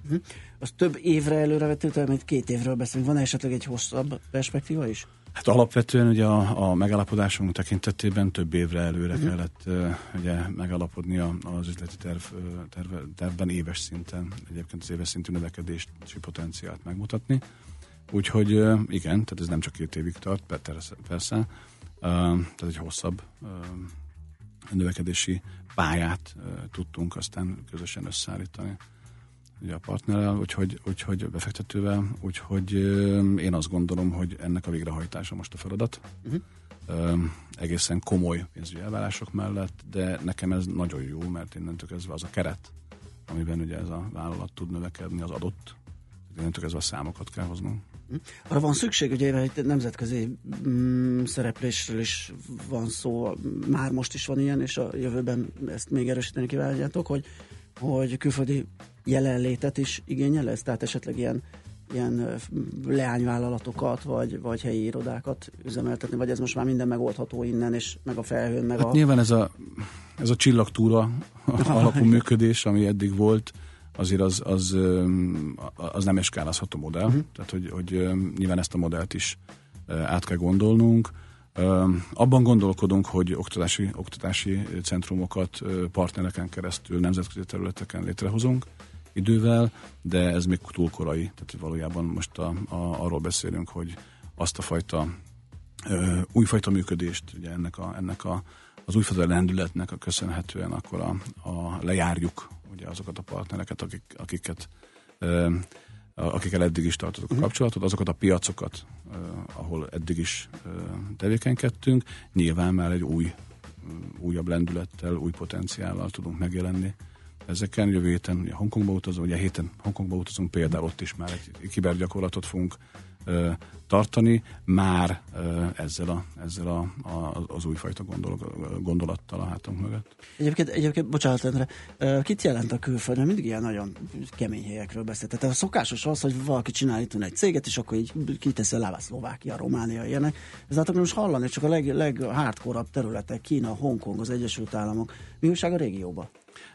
Uh-huh. Az több évre előrevető, mint két évről beszélünk. Van esetleg egy hosszabb perspektíva is? Hát alapvetően ugye a, a megállapodásunk tekintetében több évre előre uh-huh. kellett uh, ugye megállapodni az üzleti terv, terv, tervben éves szinten, egyébként az éves szintű növekedési potenciált megmutatni. Úgyhogy igen, tehát ez nem csak két évig tart, persze, tehát egy hosszabb növekedési pályát tudtunk aztán közösen összeállítani ugye a partnerrel, úgyhogy, úgyhogy befektetővel, úgyhogy én azt gondolom, hogy ennek a végrehajtása most a feladat. Uh-huh. Egészen komoly pénzügyi elvárások mellett, de nekem ez nagyon jó, mert innentől kezdve az a keret, amiben ugye ez a vállalat tud növekedni, az adott. Innentől kezdve a számokat kell hoznunk. Arra van szükség, ugye egy nemzetközi mm, szereplésről is van szó, már most is van ilyen, és a jövőben ezt még erősíteni kívánjátok, hogy, hogy külföldi jelenlétet is igényel ez, tehát esetleg ilyen ilyen leányvállalatokat, vagy, vagy helyi irodákat üzemeltetni, vagy ez most már minden megoldható innen, és meg a felhőn, meg hát a... Nyilván ez a, ez a csillagtúra alapú működés, ami eddig volt, azért az, az, az nem eskálázható modell. Uh-huh. Tehát, hogy, hogy nyilván ezt a modellt is át kell gondolnunk. Abban gondolkodunk, hogy oktatási, oktatási centrumokat partnereken keresztül nemzetközi területeken létrehozunk idővel, de ez még túl korai. Tehát valójában most a, a, arról beszélünk, hogy azt a fajta újfajta működést, ugye ennek, a, ennek a, az újfajta lendületnek a köszönhetően akkor a, a lejárjuk ugye azokat a partnereket, akik, akiket akikkel eddig is tartottuk a mhm. kapcsolatot, azokat a piacokat, ahol eddig is tevékenykedtünk, nyilván már egy új, újabb lendülettel, új potenciállal tudunk megjelenni. Ezeken jövő héten ugye Hongkongba utazunk, ugye héten Hongkongba utazunk, például ott is már egy kibergyakorlatot fogunk tartani, már ezzel, a, ezzel a, a, az újfajta gondol, gondolattal a hátunk mögött. Egyébként, egyébként bocsánat, Endre, kit jelent a külföld? Mindig ilyen nagyon kemény helyekről beszélt. Tehát a szokásos az, hogy valaki csinál itt egy céget, és akkor így kiteszi a lábát Szlovákia, Románia, ilyenek. Ez hát most hallani, csak a leg, leghardcore területek, Kína, Hongkong, az Egyesült Államok. Mi újság a régióban?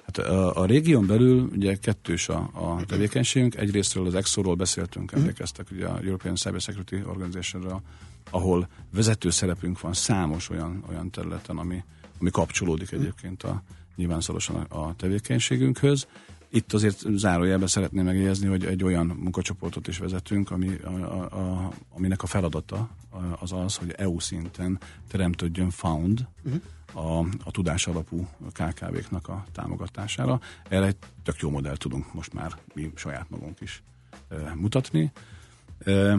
Hát a, a régión belül ugye kettős a, a tevékenységünk. Egyrésztről az EXO-ról beszéltünk, mhm. emlékeztek, ugye a European Cyber Security organization ahol vezető szerepünk van számos olyan, olyan területen, ami, ami kapcsolódik egyébként a, nyilván szorosan a, a tevékenységünkhöz. Itt azért zárójelben szeretném megjegyezni, hogy egy olyan munkacsoportot is vezetünk, ami, a, a, aminek a feladata az az, hogy EU szinten teremtődjön found, uh-huh a, a tudás alapú KKV-knak a támogatására. Erre egy tök jó modell tudunk most már mi saját magunk is e, mutatni. E,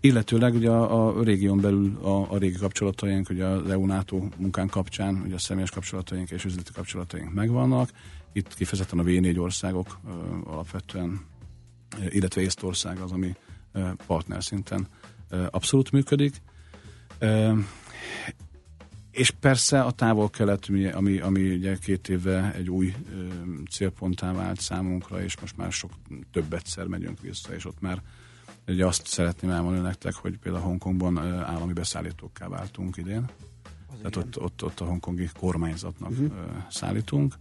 illetőleg ugye a, a régión belül a, a régi kapcsolataink, ugye az EU-NATO munkán kapcsán, ugye a személyes kapcsolataink és üzleti kapcsolataink megvannak. Itt kifejezetten a V4 országok e, alapvetően, e, illetve Észtország az, ami e, partner szinten e, abszolút működik. E, és persze a távol-kelet, ami, ami ugye két éve egy új ö, célponttá vált számunkra, és most már sok több egyszer megyünk vissza, és ott már ugye azt szeretném elmondani nektek, hogy például Hongkongban állami beszállítókká váltunk idén. Az Tehát ott, ott, ott a hongkongi kormányzatnak uh-huh. szállítunk.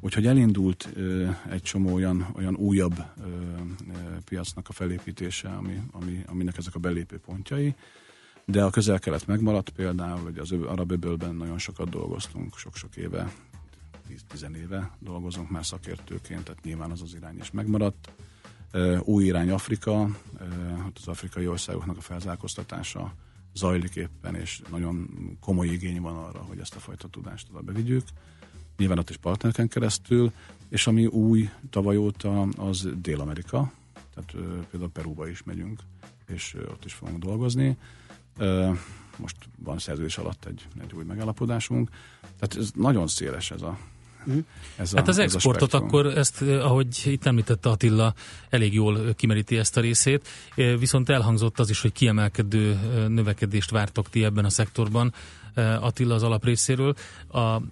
Úgyhogy elindult ö, egy csomó olyan, olyan újabb ö, ö, piacnak a felépítése, ami, ami, aminek ezek a belépő pontjai de a közel-kelet megmaradt például, hogy az arab öbölben nagyon sokat dolgoztunk, sok-sok éve, 10 éve dolgozunk már szakértőként, tehát nyilván az az irány is megmaradt. Új irány Afrika, az afrikai országoknak a felzárkóztatása zajlik éppen, és nagyon komoly igény van arra, hogy ezt a fajta tudást oda bevigyük. Nyilván ott is partnerken keresztül, és ami új tavaly óta, az Dél-Amerika, tehát például Perúba is megyünk, és ott is fogunk dolgozni. Most van szerződés alatt egy, egy új megállapodásunk. Tehát ez nagyon széles ez a, mhm. ez a, hát az ez exportot akkor ezt, ahogy itt említette Attila, elég jól kimeríti ezt a részét, viszont elhangzott az is, hogy kiemelkedő növekedést vártok ti ebben a szektorban, Attila az alaprészéről. A, a,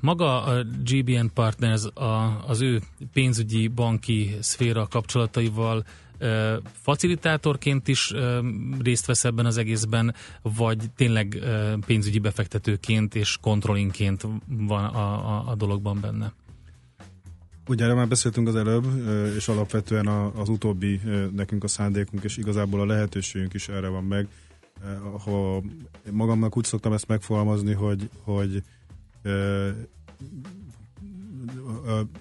maga a GBN Partners a, az ő pénzügyi banki szféra kapcsolataival facilitátorként is részt vesz ebben az egészben, vagy tényleg pénzügyi befektetőként és kontrollingként van a, a, a dologban benne? Ugye erre már beszéltünk az előbb, és alapvetően az utóbbi nekünk a szándékunk, és igazából a lehetőségünk is erre van meg. Ha magamnak úgy szoktam ezt megfogalmazni, hogy, hogy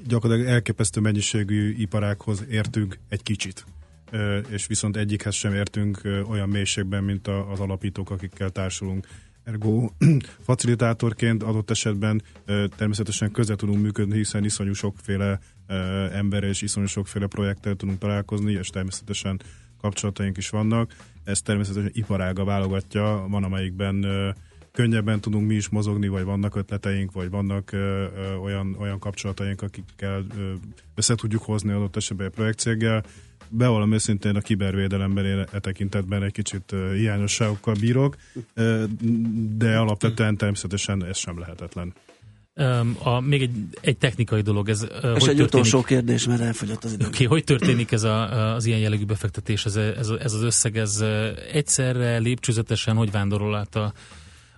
gyakorlatilag elképesztő mennyiségű iparákhoz értünk egy kicsit és viszont egyikhez sem értünk olyan mélységben, mint az alapítók, akikkel társulunk. Ergo facilitátorként adott esetben természetesen közel tudunk működni, hiszen iszonyú sokféle ember és iszonyú sokféle projekttel tudunk találkozni, és természetesen kapcsolataink is vannak. Ez természetesen iparága válogatja, van amelyikben könnyebben tudunk mi is mozogni, vagy vannak ötleteink, vagy vannak olyan, olyan kapcsolataink, akikkel ö, össze tudjuk hozni adott esetben a projektcéggel, bevallom őszintén a kibervédelemben én e tekintetben egy kicsit hiányosságokkal bírok, de alapvetően természetesen ez sem lehetetlen. A, még egy, egy technikai dolog. Ez, És hogy egy történik, utolsó kérdés, mert elfogyott az idő. Okay, hogy történik ez a, az ilyen jellegű befektetés, ez, ez, ez az összeg, ez egyszerre, lépcsőzetesen, hogy vándorol át a,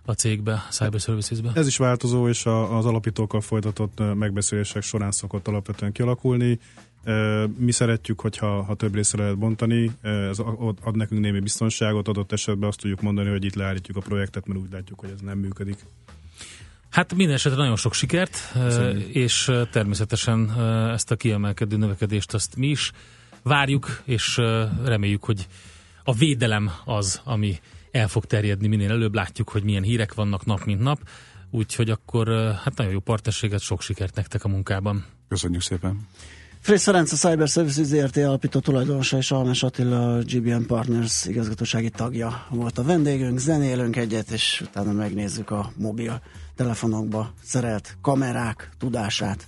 a cégbe, Cyber Services-be? Ez is változó, és a, az alapítókkal folytatott megbeszélések során szokott alapvetően kialakulni. Mi szeretjük, hogyha ha több részre lehet bontani, ez ad nekünk némi biztonságot, adott esetben azt tudjuk mondani, hogy itt leállítjuk a projektet, mert úgy látjuk, hogy ez nem működik. Hát minden esetre nagyon sok sikert, Köszönjük. és természetesen ezt a kiemelkedő növekedést azt mi is várjuk, és reméljük, hogy a védelem az, ami el fog terjedni minél előbb. Látjuk, hogy milyen hírek vannak nap mint nap, úgyhogy akkor hát nagyon jó partnerséget, sok sikert nektek a munkában. Köszönjük szépen! Frész Ferenc, a Cyber Services ZRT alapító tulajdonosa és Almás Attila, a GBN Partners igazgatósági tagja volt a vendégünk. Zenélünk egyet, és utána megnézzük a mobil telefonokba szerelt kamerák tudását.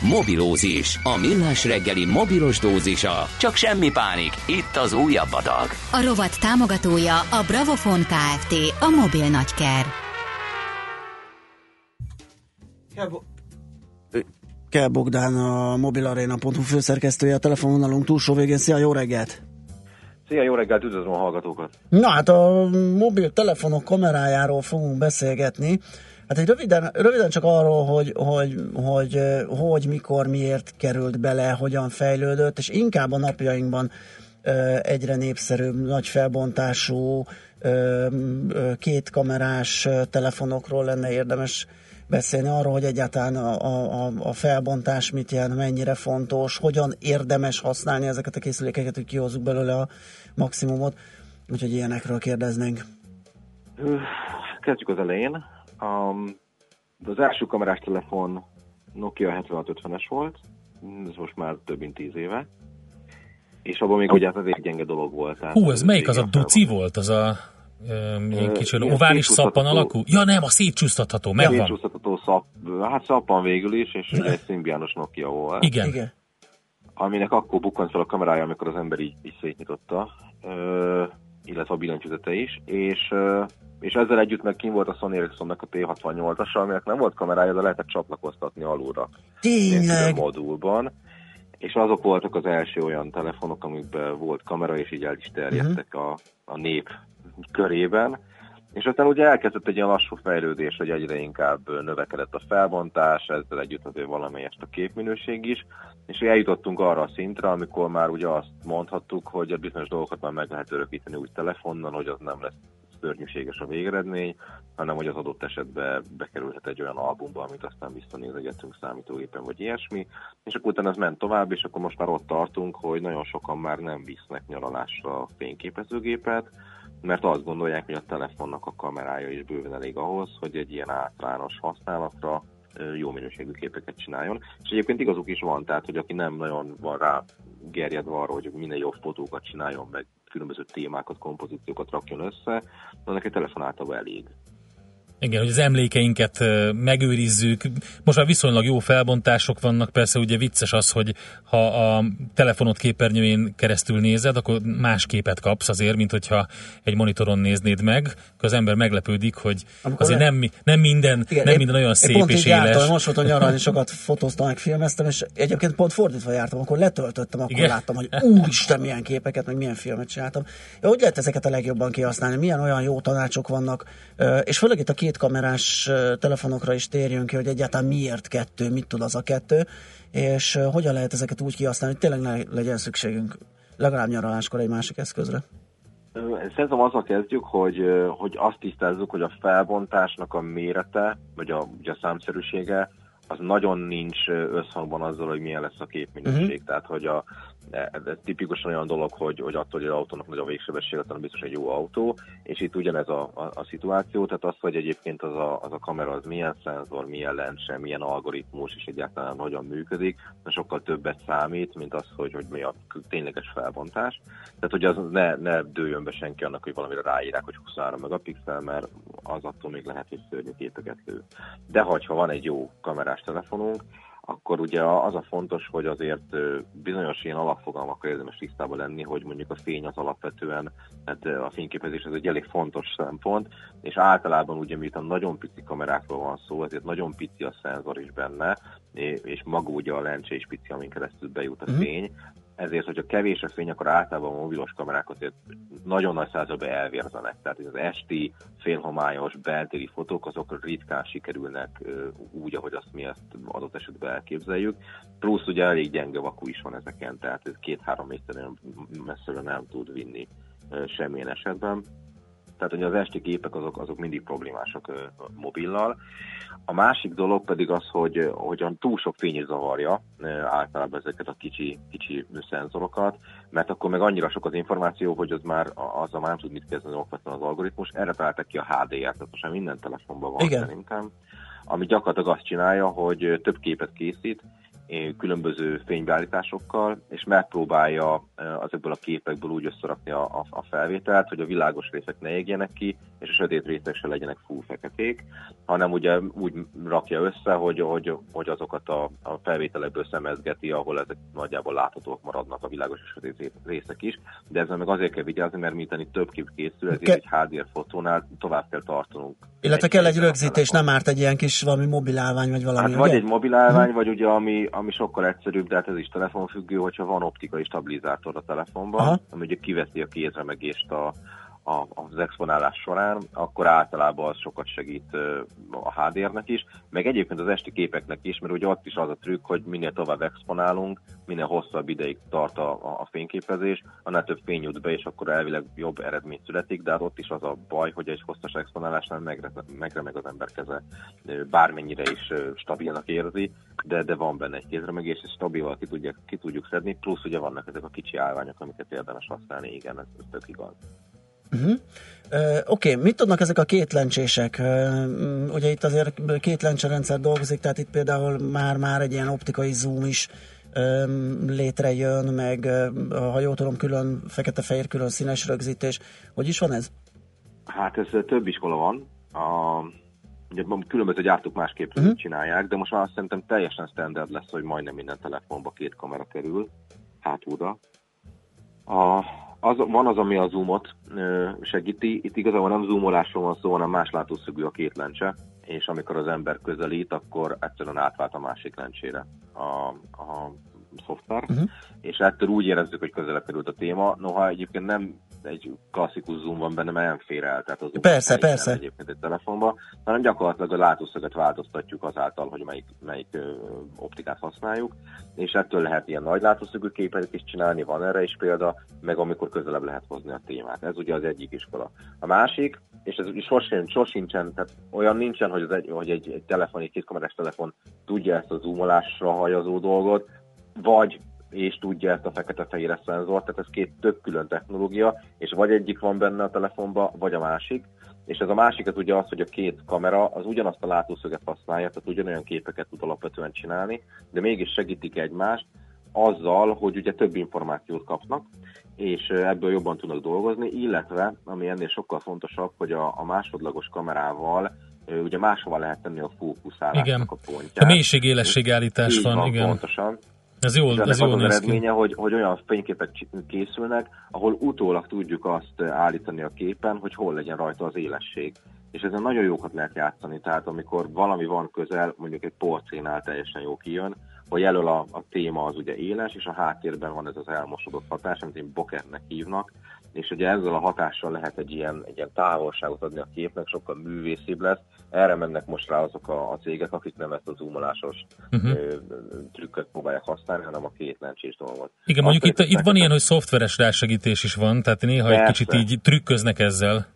Mobilózis. A millás reggeli mobilos dózisa. Csak semmi pánik. Itt az újabb adag. A rovat támogatója a Bravofon Kft. A mobil nagyker. Kell Bogdán, a mobilarena.hu főszerkesztője, a telefonvonalunk túlsó végén. Szia, jó reggelt! Szia, jó reggelt, üdvözlöm a hallgatókat! Na hát a mobil telefonok kamerájáról fogunk beszélgetni. Hát egy röviden, röviden csak arról, hogy, hogy, hogy, hogy, mikor, miért került bele, hogyan fejlődött, és inkább a napjainkban egyre népszerűbb, nagy felbontású, két kamerás telefonokról lenne érdemes beszélni arról, hogy egyáltalán a, a, a felbontás mit jelent, mennyire fontos, hogyan érdemes használni ezeket a készülékeket, hogy kihozzuk belőle a maximumot. Úgyhogy ilyenekről kérdeznénk. Kezdjük az elején. Um, de az első kamerás telefon Nokia 7650-es volt, ez most már több mint 10 éve, és abban még ugye hát egy gyenge dolog volt. Tehát Hú, ez melyik az a duci volt, az a ilyen kicsi ovális szappan alakú? Ja nem, a szétcsúsztatható, megvan. Szétcsúsztatható szap, hát szappan végül is, és ugye egy szimbiános Nokia volt. Igen. Igen. Aminek akkor bukkant fel a kamerája, amikor az ember így, így szétnyitotta, illetve a billentyűzete is, és és ezzel együtt meg kim volt a Sony Ericssonnak a T68-asa, aminek nem volt kamerája, de lehetett csatlakoztatni alulra. Tényleg? modulban. És azok voltak az első olyan telefonok, amikben volt kamera, és így el is terjedtek uh-huh. a, a nép körében. És aztán ugye elkezdett egy ilyen lassú fejlődés, hogy egyre inkább növekedett a felbontás, ezzel együtt azért valamelyest a képminőség is, és eljutottunk arra a szintre, amikor már ugye azt mondhattuk, hogy a bizonyos dolgokat már meg lehet örökíteni úgy telefonon, hogy az nem lesz szörnyűséges a végeredmény, hanem hogy az adott esetben bekerülhet egy olyan albumba, amit aztán visszanézegetünk számítógépen, vagy ilyesmi, és akkor utána ez ment tovább, és akkor most már ott tartunk, hogy nagyon sokan már nem visznek nyaralásra fényképezőgépet, mert azt gondolják, hogy a telefonnak a kamerája is bőven elég ahhoz, hogy egy ilyen általános használatra jó minőségű képeket csináljon. És egyébként igazuk is van, tehát hogy aki nem nagyon van rá gerjedve arra, hogy minden jobb fotókat csináljon, meg különböző témákat, kompozíciókat rakjon össze, annak egy telefon általában elég. Igen, hogy az emlékeinket megőrizzük. Most már viszonylag jó felbontások vannak, persze ugye vicces az, hogy ha a telefonot képernyőjén keresztül nézed, akkor más képet kapsz azért, mint hogyha egy monitoron néznéd meg, akkor az ember meglepődik, hogy Amikor azért nem, nem minden, igen, nem minden olyan szép pont és éles. Jártam, most voltam nyaralni, sokat fotóztam, meg filmeztem, és egyébként pont fordítva jártam, akkor letöltöttem, akkor igen? láttam, hogy úristen, milyen képeket, meg milyen filmet csináltam. Ja, hogy lehet ezeket a legjobban kihasználni? Milyen olyan jó tanácsok vannak, és főleg itt a két kamerás telefonokra is térjünk ki, hogy egyáltalán miért kettő, mit tud az a kettő, és hogyan lehet ezeket úgy kihasználni, hogy tényleg ne legyen szükségünk legalább nyaraláskor egy másik eszközre. Szerintem azzal kezdjük, hogy, hogy azt tisztázzuk, hogy a felbontásnak a mérete, vagy a, ugye a számszerűsége, az nagyon nincs összhangban azzal, hogy milyen lesz a képminőség. Uh-huh. Tehát, hogy a, ez tipikusan olyan dolog, hogy, hogy attól, hogy az autónak nagy a végsebessége, talán biztos egy jó autó, és itt ugyanez a, a, a szituáció, tehát az, hogy egyébként az a, az a kamera az milyen szenzor, milyen lencse, milyen algoritmus, és egyáltalán hogyan működik, sokkal többet számít, mint az, hogy, hogy mi a tényleges felbontás. Tehát, hogy az ne, ne dőljön be senki annak, hogy valamire ráírják, hogy 23 megapixel, mert az attól még lehet, hogy szörnyű képeket. De hogyha van egy jó kamerás telefonunk, akkor ugye az a fontos, hogy azért bizonyos ilyen alapfogalmakkal érdemes tisztában lenni, hogy mondjuk a fény az alapvetően, hát a fényképezés az egy elég fontos szempont, és általában ugye miután nagyon pici kamerákról van szó, ezért nagyon pici a szenzor is benne, és maga ugye a lencse is pici, amin keresztül bejut a mhm. fény, ezért, hogyha kevés a fény, akkor általában a mobilos kamerák azért nagyon nagy százalékban elvérzenek. Tehát az esti, félhomályos, beltéri fotók, azok ritkán sikerülnek úgy, ahogy azt mi ezt adott esetben elképzeljük. Plusz ugye elég gyenge vakú is van ezeken, tehát ez két-három méteren messzire nem tud vinni semmilyen esetben. Tehát hogy az esti képek azok, azok mindig problémásak mobillal. A másik dolog pedig az, hogy hogyan túl sok fény zavarja általában ezeket a kicsi, kicsi szenzorokat, mert akkor meg annyira sok az információ, hogy az már az a már tud mit kezdeni okvetlen az algoritmus. Erre találtak ki a HDR, tehát most minden telefonban van Igen. szerintem, ami gyakorlatilag azt csinálja, hogy több képet készít, különböző fénybeállításokkal, és megpróbálja azokból a képekből úgy összerakni a, a, a felvételt, hogy a világos részek ne égjenek ki, és a sötét részek se legyenek full feketék, hanem ugye úgy rakja össze, hogy, hogy, hogy azokat a, a felvételekből szemezgeti, ahol ezek nagyjából láthatóak maradnak a világos és sötét részek is, de ezzel meg azért kell vigyázni, mert miután itt több kép készül, ezért Ke- egy HDR fotónál tovább kell tartanunk. Illetve kell egy rögzítés, nem árt egy ilyen kis valami mobilálvány, vagy valami, Hát vagy egy mobilálvány, hmm. vagy ugye ami, ami sokkal egyszerűbb, de hát ez is telefonfüggő, hogyha van optikai stabilizátor a telefonban, Aha. ami ugye kiveszi a kézremegést a, a, az exponálás során, akkor általában az sokat segít a HDR-nek is, meg egyébként az esti képeknek is, mert ugye ott is az a trükk, hogy minél tovább exponálunk, minél hosszabb ideig tart a, a fényképezés, annál több fény jut be, és akkor elvileg jobb eredmény születik, de hát ott is az a baj, hogy egy hosszas exponálásnál megre, megremeg az ember keze, bármennyire is stabilnak érzi, de, de van benne egy kézremegés, és stabilan ki, tudják, ki tudjuk szedni, plusz ugye vannak ezek a kicsi állványok, amiket érdemes használni, igen, ez, ez tök igaz. Uh-huh. Uh, Oké, okay, mit tudnak ezek a két lencsések? Uh, ugye itt azért két lencserendszer dolgozik, tehát itt például már-már egy ilyen optikai zoom is um, létrejön, meg uh, ha jól tudom, külön fekete-fehér, külön színes rögzítés. Hogy is van ez? Hát ez több iskola van. A, ugye különböző gyártók másképp uh-huh. csinálják, de most már azt szerintem teljesen standard lesz, hogy majdnem minden telefonba két kamera kerül hátulra. A, az, van az, ami a zoomot segíti. Itt igazából nem zoomolásról van szó, hanem más látószögű a két lencse, és amikor az ember közelít, akkor egyszerűen átvált a másik lencsére a, a szoftver, uh-huh. és ettől úgy érezzük, hogy közelebb került a téma. Noha egyébként nem egy klasszikus zoom van benne, mert nem fér el. Tehát az persze, persze. Egyébként egy telefonban, hanem gyakorlatilag a látószöget változtatjuk azáltal, hogy melyik, melyik ö, optikát használjuk, és ettől lehet ilyen nagy látószögű képet is csinálni, van erre is példa, meg amikor közelebb lehet hozni a témát. Ez ugye az egyik iskola. A másik, és ez sosem, sosincsen, tehát olyan nincsen, hogy, az egy, hogy egy, egy telefon, egy kétkamerás telefon tudja ezt a zoomolásra hajazó dolgot, vagy és tudja ezt a fekete-fehér szenzort, tehát ez két tök külön technológia, és vagy egyik van benne a telefonban, vagy a másik, és ez a másik az ugye az, hogy a két kamera az ugyanazt a látószöget használja, tehát ugyanolyan képeket tud alapvetően csinálni, de mégis segítik egymást azzal, hogy ugye több információt kapnak, és ebből jobban tudnak dolgozni, illetve, ami ennél sokkal fontosabb, hogy a, a másodlagos kamerával ugye máshova lehet tenni a fókuszálásnak igen. a pontját. A mélységélesség állítás van, van, igen. Pontosan. Ez jól, ez jól az eredménye, ki. hogy, hogy olyan fényképek készülnek, ahol utólag tudjuk azt állítani a képen, hogy hol legyen rajta az élesség. És ezen nagyon jókat lehet játszani, tehát amikor valami van közel, mondjuk egy porcénál teljesen jó kijön, hogy elől a, a téma az ugye éles, és a háttérben van ez az elmosodott hatás, amit én bokernek hívnak, és ugye ezzel a hatással lehet egy ilyen, egy ilyen távolságot adni a képnek, sokkal művészibb lesz. Erre mennek most rá azok a, a cégek, akik nem ezt a zoomolásos uh-huh. ö, trükköt próbálják használni, hanem a két lencsés dolgot. Igen, mondjuk itt, itt van ilyen, hogy szoftveres rásegítés is van, tehát néha persze. egy kicsit így trükköznek ezzel.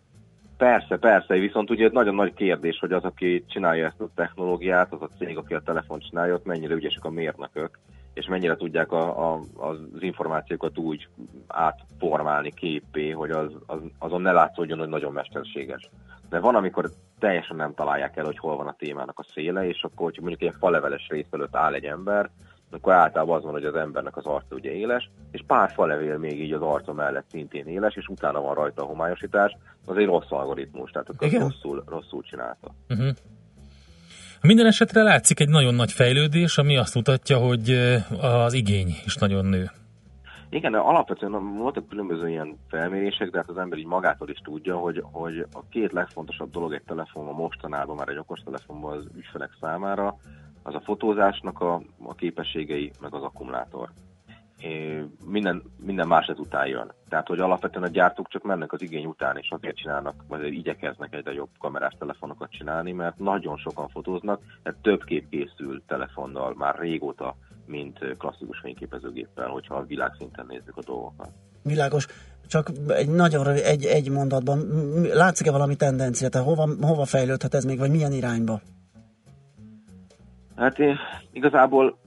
Persze, persze, viszont ugye nagyon nagy kérdés, hogy az, aki csinálja ezt a technológiát, az a cég, aki a telefon csinálja, ott mennyire ügyesek a mérnökök, és mennyire tudják a, a, az információkat úgy átformálni képé, hogy az, az, azon ne látszódjon, hogy nagyon mesterséges. De van, amikor teljesen nem találják el, hogy hol van a témának a széle, és akkor, hogy mondjuk egy faleveles rész előtt áll egy ember, akkor általában az van, hogy az embernek az arca ugye éles, és pár falevél még így az arca mellett szintén éles, és utána van rajta a homályosítás, az egy rossz algoritmus, tehát akkor rosszul, rosszul csinálta. Uh-huh. Minden esetre látszik egy nagyon nagy fejlődés, ami azt mutatja, hogy az igény is nagyon nő. Igen, de alapvetően voltak különböző ilyen felmérések, de hát az ember így magától is tudja, hogy, hogy a két legfontosabb dolog egy telefonban mostanában, már egy okostelefonban az ügyfelek számára, az a fotózásnak a, a képességei, meg az akkumulátor. Minden, minden más után jön. Tehát, hogy alapvetően a gyártók csak mennek az igény után, és azért csinálnak, vagy igyekeznek egyre jobb kamerás telefonokat csinálni, mert nagyon sokan fotóznak, tehát több kép készül telefonnal már régóta, mint klasszikus fényképezőgéppel, hogyha a világszinten nézzük a dolgokat. Világos. Csak egy nagyon rövid, egy, egy mondatban. Látszik-e valami tendencia? Tehát hova, hova fejlődhet ez még, vagy milyen irányba? Hát én igazából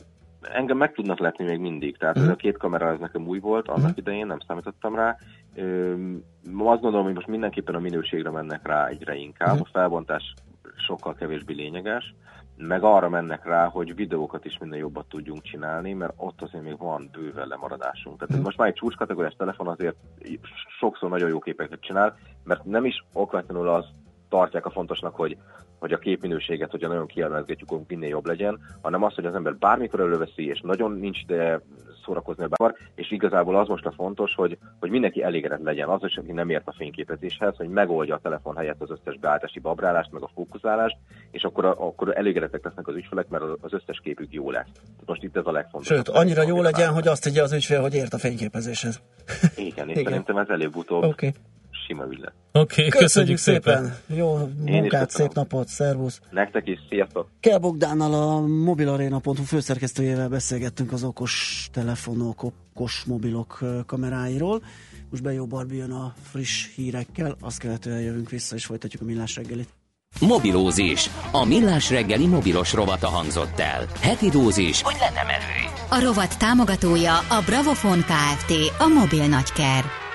engem meg tudnak letni még mindig. Tehát uh-huh. a két kamera ez nekem új volt, annak uh-huh. idején nem számítottam rá. Üm, azt gondolom, hogy most mindenképpen a minőségre mennek rá egyre inkább. Uh-huh. A felbontás sokkal kevésbé lényeges, meg arra mennek rá, hogy videókat is minden jobbat tudjunk csinálni, mert ott azért még van bőven lemaradásunk. Tehát uh-huh. most már egy csúcskategóriás telefon azért sokszor nagyon jó képeket csinál, mert nem is okvetlenül az tartják a fontosnak, hogy, hogy a képminőséget, hogyha nagyon kielemetgetjük, hogy minél jobb legyen, hanem az, hogy az ember bármikor előveszi, és nagyon nincs ide szórakozni bár, és igazából az most a fontos, hogy, hogy mindenki elégedett legyen. Az is, aki nem ért a fényképezéshez, hogy megoldja a telefon helyett az összes beállítási babrálást, meg a fókuszálást, és akkor, akkor elégedettek lesznek az ügyfelek, mert az összes képük jó lesz. Most itt ez a legfontosabb. Sőt, annyira jó legyen, hogy azt tegye az ügyfél, hogy ért a fényképezéshez. Igen, és Igen. szerintem ez előbb-utóbb okay sima ügylet. Oké, okay, köszönjük, köszönjük szépen. szépen. Jó munkát, szép napot, szervusz. Nektek is, sziasztok. Kell Bogdánnal a mobilarena.hu főszerkesztőjével beszélgettünk az okos telefonok, okos mobilok kameráiról. Most be jó Barbi jön a friss hírekkel, azt követően jövünk vissza és folytatjuk a millás reggelit. Mobilózis. A millás reggeli mobilos rovata hangzott el. Heti dózis, hogy lenne merő. A rovat támogatója a Bravofon Kft. A mobil nagyker.